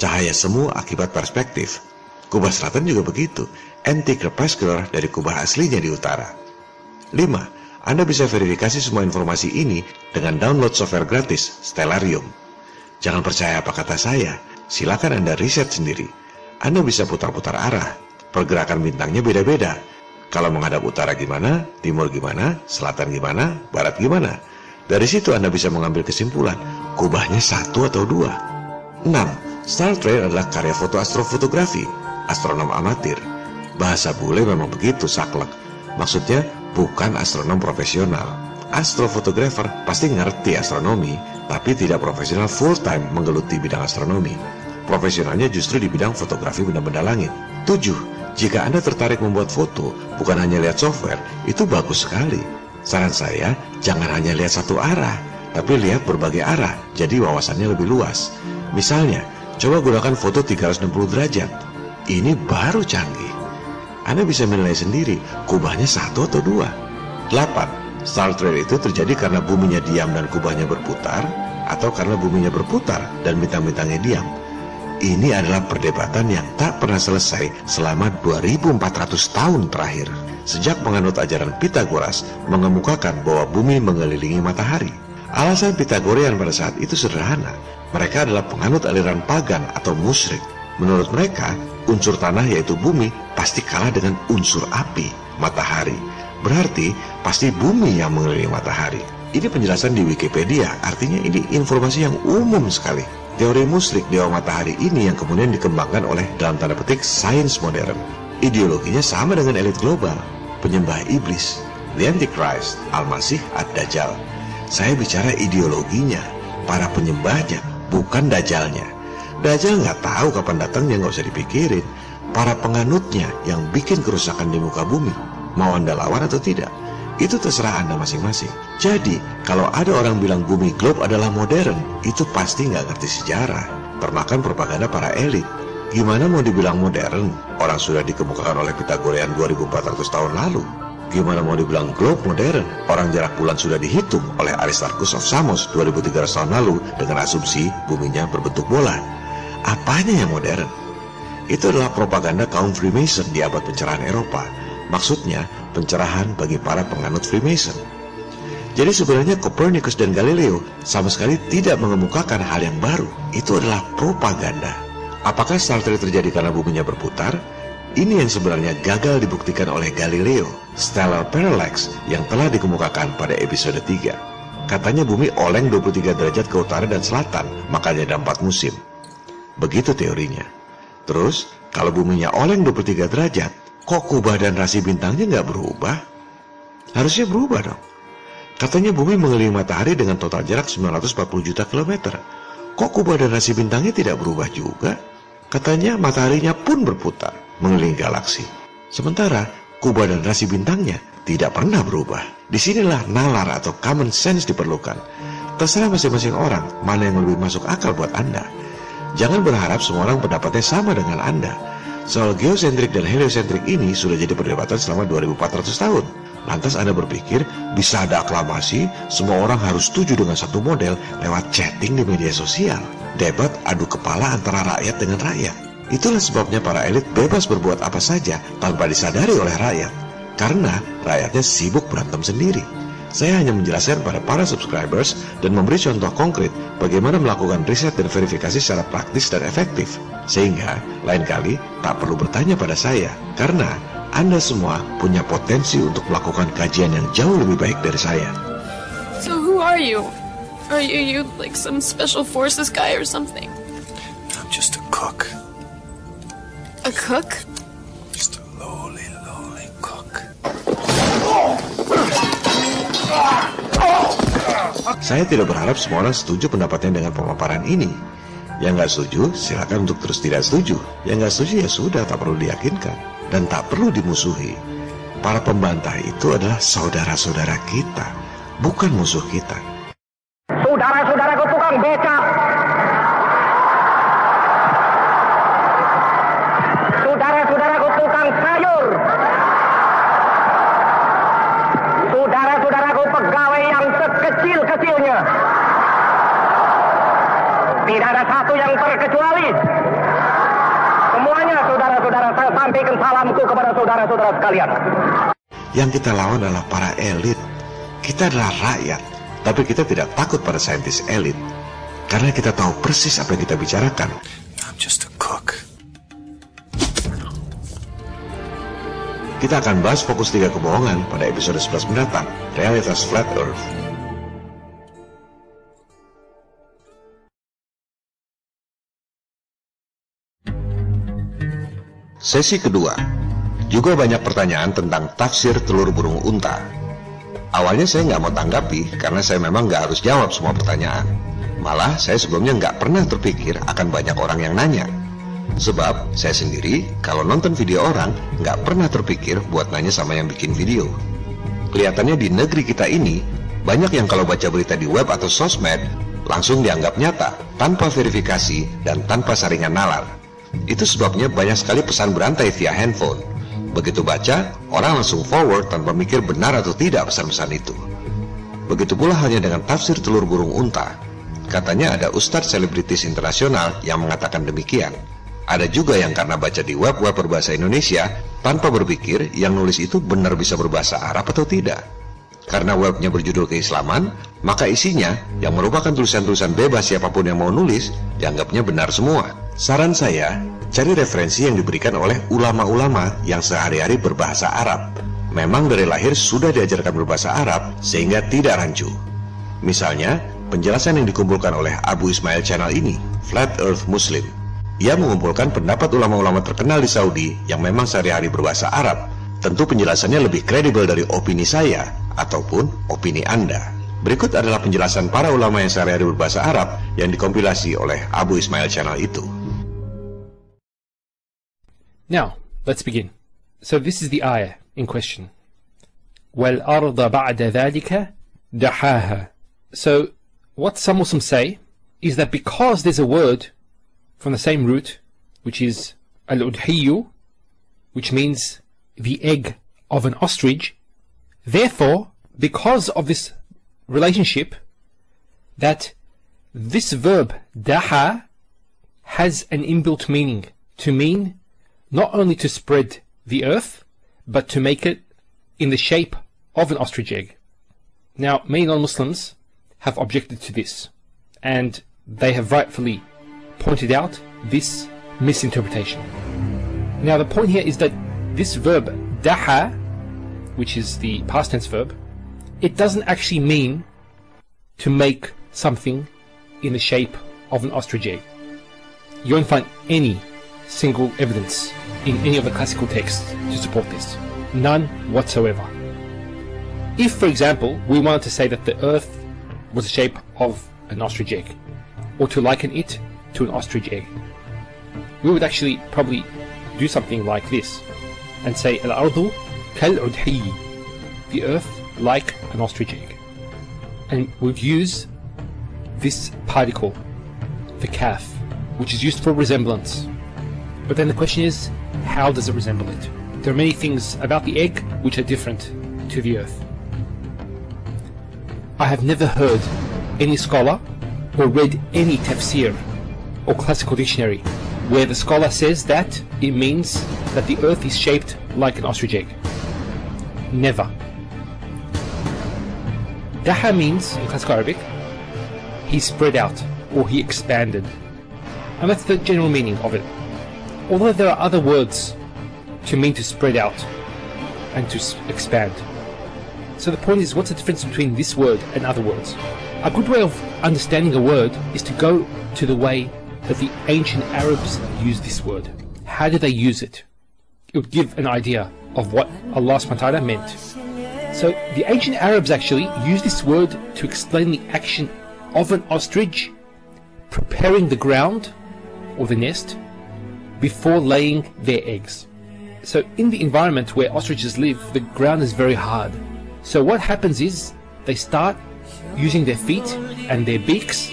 Cahaya semu akibat perspektif. Kubah selatan juga begitu anti-crepuscular dari kubah aslinya di utara. 5. Anda bisa verifikasi semua informasi ini dengan download software gratis Stellarium. Jangan percaya apa kata saya, silakan Anda riset sendiri. Anda bisa putar-putar arah, pergerakan bintangnya beda-beda. Kalau menghadap utara gimana, timur gimana, selatan gimana, barat gimana. Dari situ Anda bisa mengambil kesimpulan, kubahnya satu atau dua. 6. Star Trail adalah karya foto astrofotografi, astronom amatir. Bahasa bule memang begitu saklek. Maksudnya bukan astronom profesional. Astrofotografer pasti ngerti astronomi, tapi tidak profesional full time menggeluti bidang astronomi. Profesionalnya justru di bidang fotografi benda-benda langit. 7. Jika Anda tertarik membuat foto, bukan hanya lihat software, itu bagus sekali. Saran saya, jangan hanya lihat satu arah, tapi lihat berbagai arah, jadi wawasannya lebih luas. Misalnya, coba gunakan foto 360 derajat. Ini baru canggih. Anda bisa menilai sendiri kubahnya satu atau dua. 8. Star Trek itu terjadi karena buminya diam dan kubahnya berputar atau karena buminya berputar dan bintang-bintangnya diam. Ini adalah perdebatan yang tak pernah selesai selama 2400 tahun terakhir. Sejak penganut ajaran Pitagoras mengemukakan bahwa bumi mengelilingi matahari. Alasan Pitagorian pada saat itu sederhana. Mereka adalah penganut aliran pagan atau musyrik. Menurut mereka, unsur tanah yaitu bumi pasti kalah dengan unsur api, matahari. Berarti pasti bumi yang mengelilingi matahari. Ini penjelasan di Wikipedia, artinya ini informasi yang umum sekali. Teori musrik dewa matahari ini yang kemudian dikembangkan oleh dalam tanda petik sains modern. Ideologinya sama dengan elit global, penyembah iblis, the Antichrist, Al-Masih, Ad-Dajjal. Saya bicara ideologinya, para penyembahnya, bukan dajalnya. Dajjal nggak tahu kapan datangnya nggak usah dipikirin. Para penganutnya yang bikin kerusakan di muka bumi, mau anda lawan atau tidak, itu terserah anda masing-masing. Jadi, kalau ada orang bilang bumi globe adalah modern, itu pasti nggak ngerti sejarah. Termakan propaganda para elit. Gimana mau dibilang modern? Orang sudah dikemukakan oleh Pythagorean 2400 tahun lalu. Gimana mau dibilang globe modern? Orang jarak bulan sudah dihitung oleh Aristarchus of Samos 2300 tahun lalu dengan asumsi buminya berbentuk bola. Apanya yang modern? Itu adalah propaganda kaum Freemason di abad pencerahan Eropa. Maksudnya, pencerahan bagi para penganut Freemason. Jadi sebenarnya Copernicus dan Galileo sama sekali tidak mengemukakan hal yang baru. Itu adalah propaganda. Apakah Star terjadi karena buminya berputar? Ini yang sebenarnya gagal dibuktikan oleh Galileo, stellar parallax yang telah dikemukakan pada episode 3. Katanya bumi oleng 23 derajat ke utara dan selatan, makanya ada empat musim. Begitu teorinya. Terus, kalau buminya oleng 23 derajat, kok kubah dan rasi bintangnya nggak berubah? Harusnya berubah dong. Katanya bumi mengelilingi matahari dengan total jarak 940 juta kilometer. Kok kubah dan rasi bintangnya tidak berubah juga? Katanya mataharinya pun berputar mengelilingi galaksi. Sementara kubah dan rasi bintangnya tidak pernah berubah. Di sinilah nalar atau common sense diperlukan. Terserah masing-masing orang mana yang lebih masuk akal buat Anda. Jangan berharap semua orang pendapatnya sama dengan Anda. Soal geosentrik dan heliosentrik ini sudah jadi perdebatan selama 2400 tahun. Lantas Anda berpikir bisa ada aklamasi, semua orang harus setuju dengan satu model lewat chatting di media sosial. Debat adu kepala antara rakyat dengan rakyat. Itulah sebabnya para elit bebas berbuat apa saja tanpa disadari oleh rakyat. Karena rakyatnya sibuk berantem sendiri. Saya hanya menjelaskan pada para subscribers dan memberi contoh konkret bagaimana melakukan riset dan verifikasi secara praktis dan efektif. Sehingga lain kali tak perlu bertanya pada saya, karena Anda semua punya potensi untuk melakukan kajian yang jauh lebih baik dari saya. So who are you? Are you, you like some special forces guy or something? I'm just a cook. A cook? Saya tidak berharap semua orang setuju pendapatnya dengan pemaparan ini. Yang nggak setuju, silakan untuk terus tidak setuju. Yang nggak setuju ya sudah, tak perlu diyakinkan. Dan tak perlu dimusuhi. Para pembantah itu adalah saudara-saudara kita, bukan musuh kita. Sekalian. Yang kita lawan adalah para elit. Kita adalah rakyat, tapi kita tidak takut pada saintis elit. Karena kita tahu persis apa yang kita bicarakan. I'm just a cook. Kita akan bahas fokus tiga kebohongan pada episode 11 mendatang, Realitas Flat Earth. Sesi kedua, juga banyak pertanyaan tentang tafsir telur burung unta. Awalnya saya nggak mau tanggapi karena saya memang nggak harus jawab semua pertanyaan. Malah saya sebelumnya nggak pernah terpikir akan banyak orang yang nanya. Sebab saya sendiri kalau nonton video orang nggak pernah terpikir buat nanya sama yang bikin video. Kelihatannya di negeri kita ini banyak yang kalau baca berita di web atau sosmed langsung dianggap nyata tanpa verifikasi dan tanpa saringan nalar. Itu sebabnya banyak sekali pesan berantai via handphone. Begitu baca, orang langsung forward tanpa mikir benar atau tidak pesan-pesan itu. Begitu pula halnya dengan tafsir telur burung unta. Katanya ada ustadz selebritis internasional yang mengatakan demikian. Ada juga yang karena baca di web-web berbahasa Indonesia tanpa berpikir yang nulis itu benar bisa berbahasa Arab atau tidak. Karena webnya berjudul keislaman, maka isinya yang merupakan tulisan-tulisan bebas siapa pun yang mau nulis dianggapnya benar semua. Saran saya, cari referensi yang diberikan oleh ulama-ulama yang sehari-hari berbahasa Arab. Memang dari lahir sudah diajarkan berbahasa Arab sehingga tidak rancu. Misalnya, penjelasan yang dikumpulkan oleh Abu Ismail Channel ini, Flat Earth Muslim. Ia mengumpulkan pendapat ulama-ulama terkenal di Saudi yang memang sehari-hari berbahasa Arab. Tentu penjelasannya lebih kredibel dari opini saya ataupun opini Anda. Berikut adalah penjelasan para ulama yang sehari-hari berbahasa Arab yang dikompilasi oleh Abu Ismail Channel itu. Now, let's begin. So this is the ayah in question. وَالْأَرْضَ بَعْدَ ذَلِكَ دَحَاهَا So, what some Muslims say is that because there's a word from the same root, which is al-udhiyu, which means the egg of an ostrich, therefore, because of this relationship, that this verb daha has an inbuilt meaning to mean not only to spread the earth, but to make it in the shape of an ostrich egg. Now, many non-Muslims have objected to this, and they have rightfully pointed out this misinterpretation. Now, the point here is that this verb daha, which is the past tense verb, it doesn't actually mean to make something in the shape of an ostrich egg. You won't find any single evidence in any of the classical texts to support this. None whatsoever. If, for example, we wanted to say that the earth was the shape of an ostrich egg, or to liken it to an ostrich egg, we would actually probably do something like this and say Al-Ardu kal-udhi, the earth like an ostrich egg. And we'd use this particle, the calf, which is used for resemblance. But then the question is, how does it resemble it? There are many things about the egg which are different to the earth. I have never heard any scholar or read any tafsir or classical dictionary where the scholar says that it means that the earth is shaped like an ostrich egg. Never. Daha means, in classical Arabic, he spread out or he expanded. And that's the general meaning of it. Although there are other words to mean to spread out and to expand. So the point is, what's the difference between this word and other words? A good way of understanding a word is to go to the way that the ancient Arabs used this word. How did they use it? It would give an idea of what Allah subhanahu meant. So the ancient Arabs actually used this word to explain the action of an ostrich preparing the ground or the nest before laying their eggs. So in the environment where ostriches live, the ground is very hard. So what happens is they start using their feet and their beaks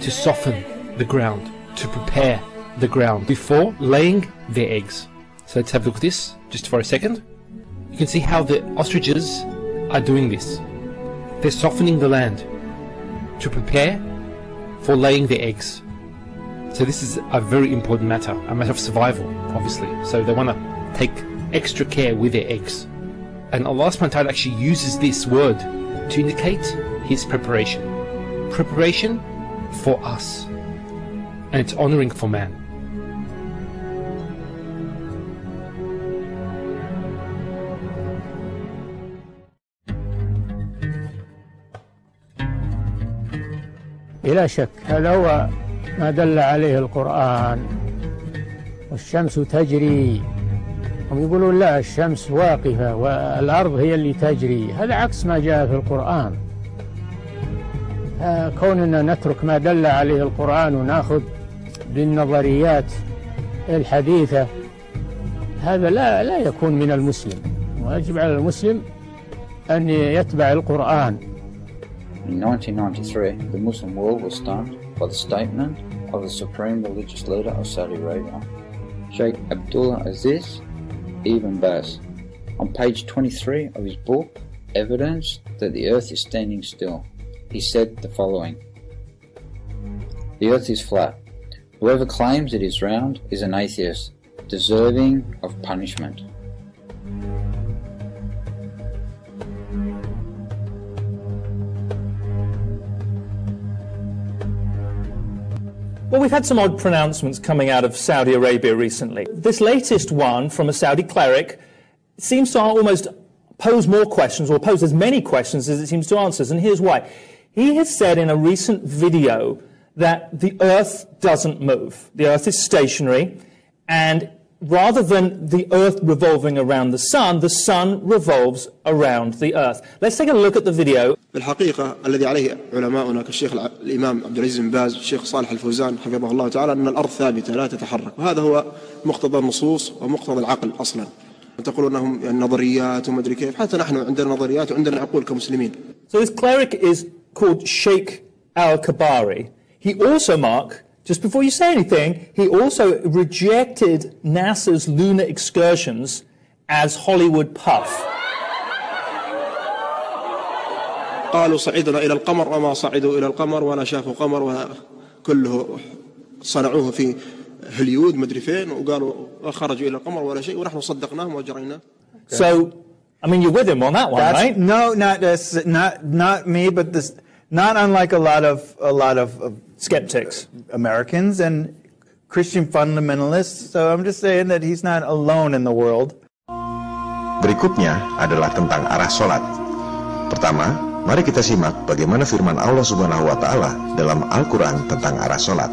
to soften the ground, to prepare the ground before laying their eggs. So let's have a look at this just for a second. You can see how the ostriches are doing this. They're softening the land to prepare for laying their eggs. So this is a very important matter, a matter of survival, obviously. So they want to take extra care with their eggs. And Allah subhanahu wa ta'ala actually uses this word to indicate his preparation. Preparation for us. And it's honoring for man. بلا شك هذا هو ما دل عليه القرآن. والشمس تجري. هم يقولون لا الشمس واقفة والأرض هي اللي تجري. هذا عكس ما جاء في القرآن. كوننا نترك ما دل عليه القرآن وناخذ بالنظريات الحديثة هذا لا لا يكون من المسلم. ويجب على المسلم أن يتبع القرآن. In 1993, the Muslim world was stunned by the statement of the supreme religious leader of Saudi Arabia, Sheikh Abdullah Aziz Ibn Baz. On page 23 of his book, Evidence that the Earth is Standing Still, he said the following The Earth is flat. Whoever claims it is round is an atheist, deserving of punishment. Well, we've had some odd pronouncements coming out of Saudi Arabia recently. This latest one from a Saudi cleric seems to almost pose more questions, or pose as many questions as it seems to answer. And here's why. He has said in a recent video that the Earth doesn't move. The Earth is stationary, and rather than the Earth revolving around the Sun, the Sun revolves around the Earth. Let's take a look at the video. بالحقيقة الذي عليه علماؤنا كالشيخ الع- الإمام عبد العزيز بن باز الشيخ صالح الفوزان حفظه الله تعالى أن الأرض ثابتة لا تتحرك وهذا هو مقتضى النصوص ومقتضى العقل أصلا تقول أنهم يعني نظريات وما أدري كيف حتى نحن عندنا نظريات وعندنا عقول كمسلمين So this cleric is called Sheikh Al-Kabari. He also, Mark, just before you say anything, he also rejected NASA's lunar excursions as Hollywood puff. قالوا صعدنا إلى القمر وما صعدوا إلى القمر ولا شافوا قمر وكله صنعوه في هوليود مدري فين وقالوا خرجوا إلى القمر ولا شيء ونحن صدقناهم وجريناه So, I mean, you're with him on that one, That's, right? No, not this, not not me, but this, Not unlike a lot of a lot of, of Skeptics. Americans and Christian fundamentalists. So I'm just saying that he's not alone in the world. Berikutnya adalah tentang arah sholat. Pertama, mari kita simak bagaimana firman Allah Subhanahu wa Ta'ala dalam Al-Quran tentang arah sholat.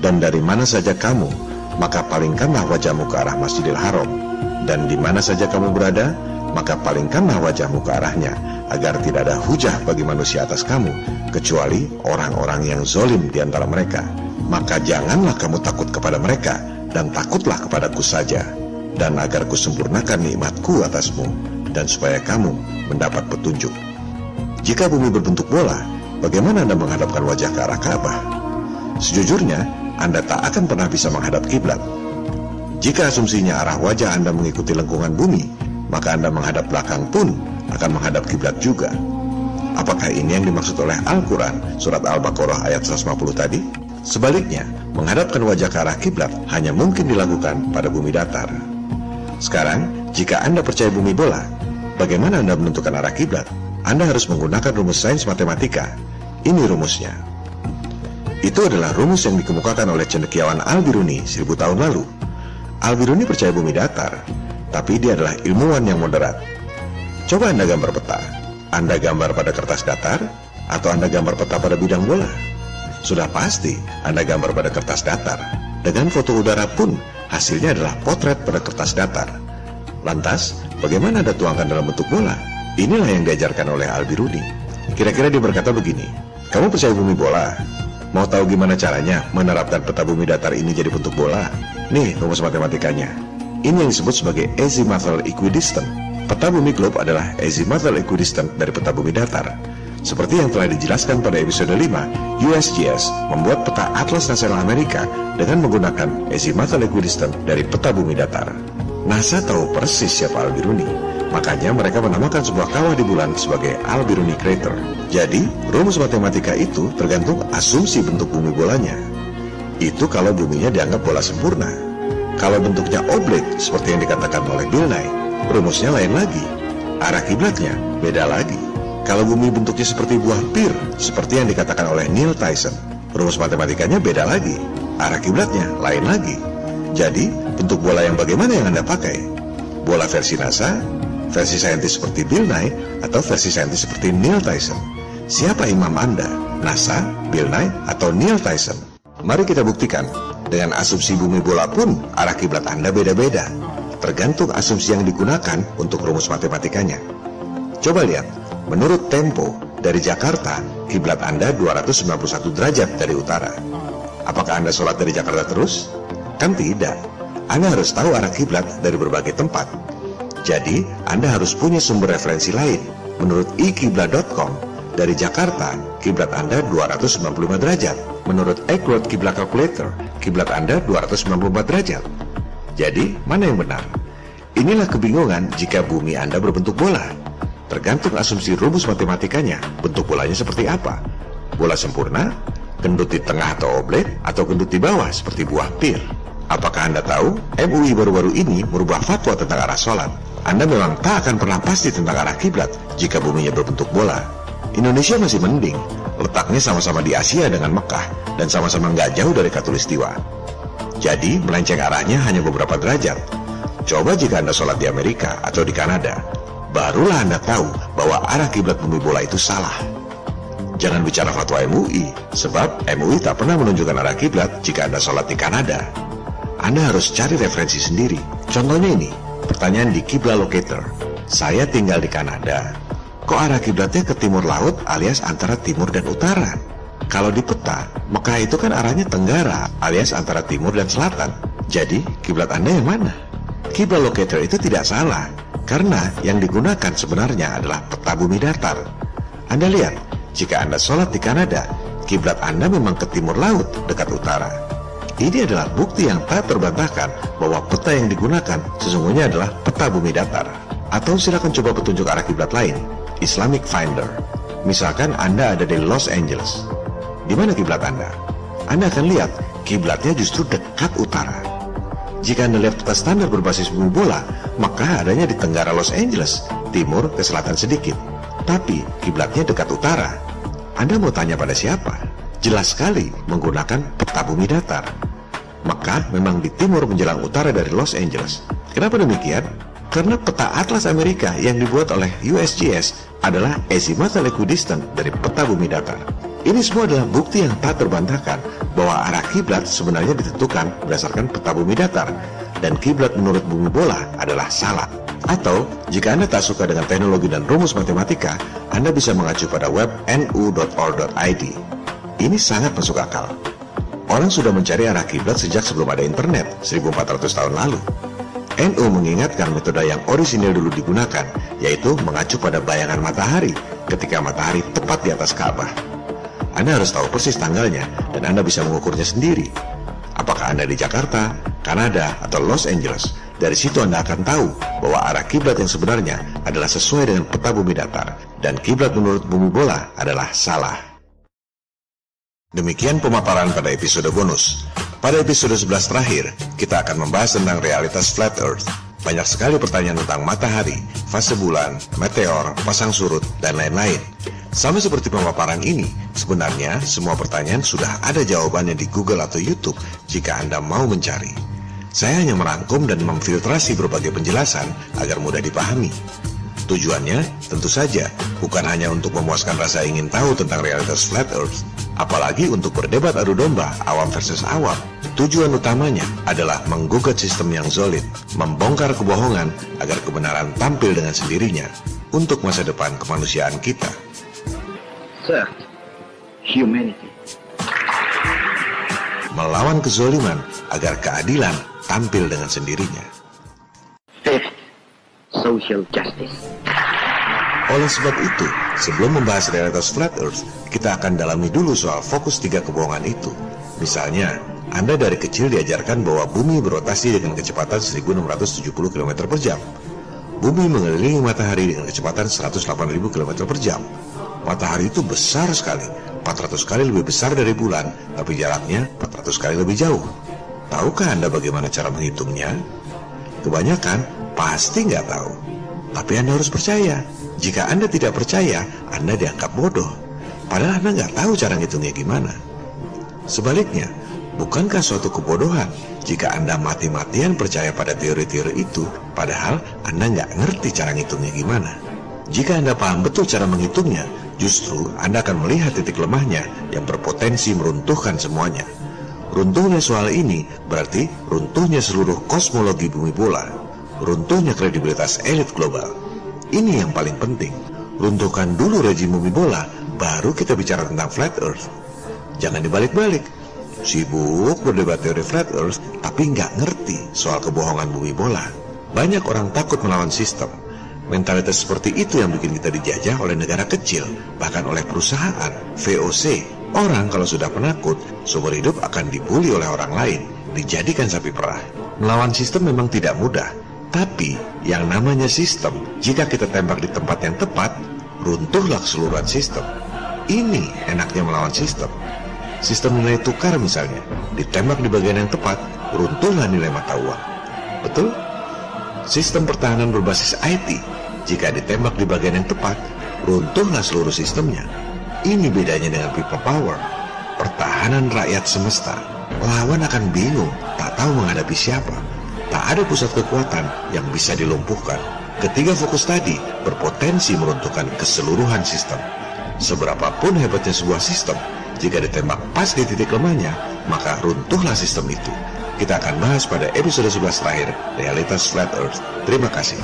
Dan dari mana saja kamu, maka palingkanlah wajahmu ke arah Masjidil Haram. Dan di mana saja kamu berada, maka palingkanlah wajahmu ke arahnya, agar tidak ada hujah bagi manusia atas kamu, kecuali orang-orang yang zolim di antara mereka. Maka janganlah kamu takut kepada mereka, dan takutlah kepadaku saja dan agar kusempurnakan nikmatku atasmu, dan supaya kamu mendapat petunjuk. Jika bumi berbentuk bola, bagaimana Anda menghadapkan wajah ke arah Ka'bah? Sejujurnya, Anda tak akan pernah bisa menghadap kiblat. Jika asumsinya arah wajah Anda mengikuti lengkungan bumi, maka Anda menghadap belakang pun akan menghadap kiblat juga. Apakah ini yang dimaksud oleh Al-Quran, surat Al-Baqarah ayat 150 tadi? Sebaliknya, menghadapkan wajah ke arah kiblat hanya mungkin dilakukan pada bumi datar. Sekarang, jika Anda percaya bumi bola, bagaimana Anda menentukan arah kiblat? Anda harus menggunakan rumus sains matematika. Ini rumusnya. Itu adalah rumus yang dikemukakan oleh cendekiawan Al-Biruni seribu tahun lalu. Al-Biruni percaya bumi datar. Tapi dia adalah ilmuwan yang moderat. Coba Anda gambar peta. Anda gambar pada kertas datar, atau Anda gambar peta pada bidang bola? Sudah pasti Anda gambar pada kertas datar. Dengan foto udara pun, hasilnya adalah potret pada kertas datar. Lantas, bagaimana Anda tuangkan dalam bentuk bola? Inilah yang diajarkan oleh Albiruni. Kira-kira dia berkata begini, kamu percaya bumi bola? Mau tahu gimana caranya menerapkan peta bumi datar ini jadi bentuk bola? Nih rumus matematikanya. Ini yang disebut sebagai azimuthal equidistant. Peta bumi globe adalah azimuthal equidistant dari peta bumi datar. Seperti yang telah dijelaskan pada episode 5, USGS membuat peta Atlas Nasional Amerika dengan menggunakan azimuthal equidistant dari peta bumi datar. NASA tahu persis siapa Albiruni. Makanya mereka menamakan sebuah kawah di bulan sebagai Albiruni Crater. Jadi, rumus matematika itu tergantung asumsi bentuk bumi bolanya. Itu kalau buminya dianggap bola sempurna. Kalau bentuknya oblik seperti yang dikatakan oleh Bill Nye, rumusnya lain lagi. Arah kiblatnya beda lagi. Kalau bumi bentuknya seperti buah pir, seperti yang dikatakan oleh Neil Tyson, rumus matematikanya beda lagi. Arah kiblatnya lain lagi. Jadi, bentuk bola yang bagaimana yang Anda pakai? Bola versi NASA versi saintis seperti Bill Nye atau versi saintis seperti Neil Tyson? Siapa imam Anda? NASA, Bill Nye, atau Neil Tyson? Mari kita buktikan. Dengan asumsi bumi bola pun arah kiblat Anda beda-beda. Tergantung asumsi yang digunakan untuk rumus matematikanya. Coba lihat, menurut Tempo, dari Jakarta, kiblat Anda 291 derajat dari utara. Apakah Anda sholat dari Jakarta terus? Kan tidak. Anda harus tahu arah kiblat dari berbagai tempat. Jadi, Anda harus punya sumber referensi lain. Menurut ikiblat.com, dari Jakarta, kiblat Anda 295 derajat. Menurut Accurate Kiblat Calculator, kiblat Anda 294 derajat. Jadi, mana yang benar? Inilah kebingungan jika bumi Anda berbentuk bola. Tergantung asumsi rumus matematikanya, bentuk bolanya seperti apa. Bola sempurna, gendut di tengah atau oblet, atau gendut di bawah seperti buah pir. Apakah Anda tahu, MUI baru-baru ini merubah fatwa tentang arah sholat. Anda memang tak akan pernah pasti tentang arah kiblat jika buminya berbentuk bola. Indonesia masih mending, letaknya sama-sama di Asia dengan Mekah dan sama-sama nggak jauh dari Katulistiwa. Jadi melenceng arahnya hanya beberapa derajat. Coba jika Anda sholat di Amerika atau di Kanada, barulah Anda tahu bahwa arah kiblat bumi bola itu salah. Jangan bicara fatwa MUI, sebab MUI tak pernah menunjukkan arah kiblat jika Anda sholat di Kanada. Anda harus cari referensi sendiri. Contohnya ini, pertanyaan di Kibla Locator. Saya tinggal di Kanada. Kok arah kiblatnya ke timur laut alias antara timur dan utara? Kalau di peta, Mekah itu kan arahnya tenggara alias antara timur dan selatan. Jadi, kiblat Anda yang mana? Kibla Locator itu tidak salah, karena yang digunakan sebenarnya adalah peta bumi datar. Anda lihat, jika Anda sholat di Kanada, kiblat Anda memang ke timur laut dekat utara. Ini adalah bukti yang tak terbantahkan bahwa peta yang digunakan sesungguhnya adalah peta bumi datar. Atau silakan coba petunjuk arah kiblat lain, Islamic Finder. Misalkan Anda ada di Los Angeles. Di mana kiblat Anda? Anda akan lihat kiblatnya justru dekat utara. Jika Anda lihat peta standar berbasis bumi bola, maka adanya di tenggara Los Angeles, timur ke selatan sedikit. Tapi kiblatnya dekat utara. Anda mau tanya pada siapa? Jelas sekali menggunakan peta bumi datar. Mekah memang di timur menjelang utara dari Los Angeles. Kenapa demikian? Karena peta atlas Amerika yang dibuat oleh USGS adalah azimuthal equidistant dari peta bumi datar. Ini semua adalah bukti yang tak terbantahkan bahwa arah kiblat sebenarnya ditentukan berdasarkan peta bumi datar dan kiblat menurut bumi bola adalah salah. Atau, jika Anda tak suka dengan teknologi dan rumus matematika, Anda bisa mengacu pada web nu.org.id. Ini sangat masuk akal. Orang sudah mencari arah kiblat sejak sebelum ada internet, 1400 tahun lalu. NU mengingatkan metode yang orisinil dulu digunakan, yaitu mengacu pada bayangan matahari ketika matahari tepat di atas Ka'bah. Anda harus tahu persis tanggalnya dan Anda bisa mengukurnya sendiri. Apakah Anda di Jakarta, Kanada, atau Los Angeles? Dari situ Anda akan tahu bahwa arah kiblat yang sebenarnya adalah sesuai dengan peta bumi datar dan kiblat menurut bumi bola adalah salah. Demikian pemaparan pada episode bonus. Pada episode 11 terakhir, kita akan membahas tentang realitas flat earth. Banyak sekali pertanyaan tentang matahari, fase bulan, meteor, pasang surut, dan lain-lain. Sama seperti pemaparan ini, sebenarnya semua pertanyaan sudah ada jawabannya di Google atau YouTube jika Anda mau mencari. Saya hanya merangkum dan memfiltrasi berbagai penjelasan agar mudah dipahami. Tujuannya tentu saja bukan hanya untuk memuaskan rasa ingin tahu tentang realitas flat earth, apalagi untuk berdebat adu domba awam versus awam. Tujuan utamanya adalah menggugat sistem yang solid, membongkar kebohongan agar kebenaran tampil dengan sendirinya untuk masa depan kemanusiaan kita. Third, humanity. Melawan kezoliman agar keadilan tampil dengan sendirinya. Social justice. Oleh sebab itu, sebelum membahas realitas flat earth, kita akan dalami dulu soal fokus tiga kebohongan itu. Misalnya, Anda dari kecil diajarkan bahwa bumi berotasi dengan kecepatan 1670 km per jam. Bumi mengelilingi matahari dengan kecepatan 108.000 km per jam. Matahari itu besar sekali, 400 kali lebih besar dari bulan, tapi jaraknya 400 kali lebih jauh. Tahukah Anda bagaimana cara menghitungnya? Kebanyakan pasti nggak tahu. Tapi Anda harus percaya. Jika Anda tidak percaya, Anda dianggap bodoh. Padahal Anda nggak tahu cara ngitungnya gimana. Sebaliknya, bukankah suatu kebodohan jika Anda mati-matian percaya pada teori-teori itu, padahal Anda nggak ngerti cara ngitungnya gimana? Jika Anda paham betul cara menghitungnya, justru Anda akan melihat titik lemahnya yang berpotensi meruntuhkan semuanya. Runtuhnya soal ini berarti runtuhnya seluruh kosmologi bumi bola, runtuhnya kredibilitas elit global. Ini yang paling penting. Runtuhkan dulu rejim bumi bola, baru kita bicara tentang flat earth. Jangan dibalik-balik. Sibuk berdebat teori flat earth, tapi nggak ngerti soal kebohongan bumi bola. Banyak orang takut melawan sistem. Mentalitas seperti itu yang bikin kita dijajah oleh negara kecil, bahkan oleh perusahaan, VOC. Orang kalau sudah penakut, seumur hidup akan dibully oleh orang lain, dijadikan sapi perah. Melawan sistem memang tidak mudah, tapi yang namanya sistem, jika kita tembak di tempat yang tepat, runtuhlah keseluruhan sistem. Ini enaknya melawan sistem. Sistem nilai tukar misalnya, ditembak di bagian yang tepat, runtuhlah nilai mata uang. Betul? Sistem pertahanan berbasis IT, jika ditembak di bagian yang tepat, runtuhlah seluruh sistemnya. Ini bedanya dengan people power, pertahanan rakyat semesta. Lawan akan bingung, tak tahu menghadapi siapa. Tak ada pusat kekuatan yang bisa dilumpuhkan. Ketiga fokus tadi berpotensi meruntuhkan keseluruhan sistem. Seberapapun hebatnya sebuah sistem, jika ditembak pas di titik lemahnya, maka runtuhlah sistem itu. Kita akan bahas pada episode 11 terakhir, Realitas Flat Earth. Terima kasih.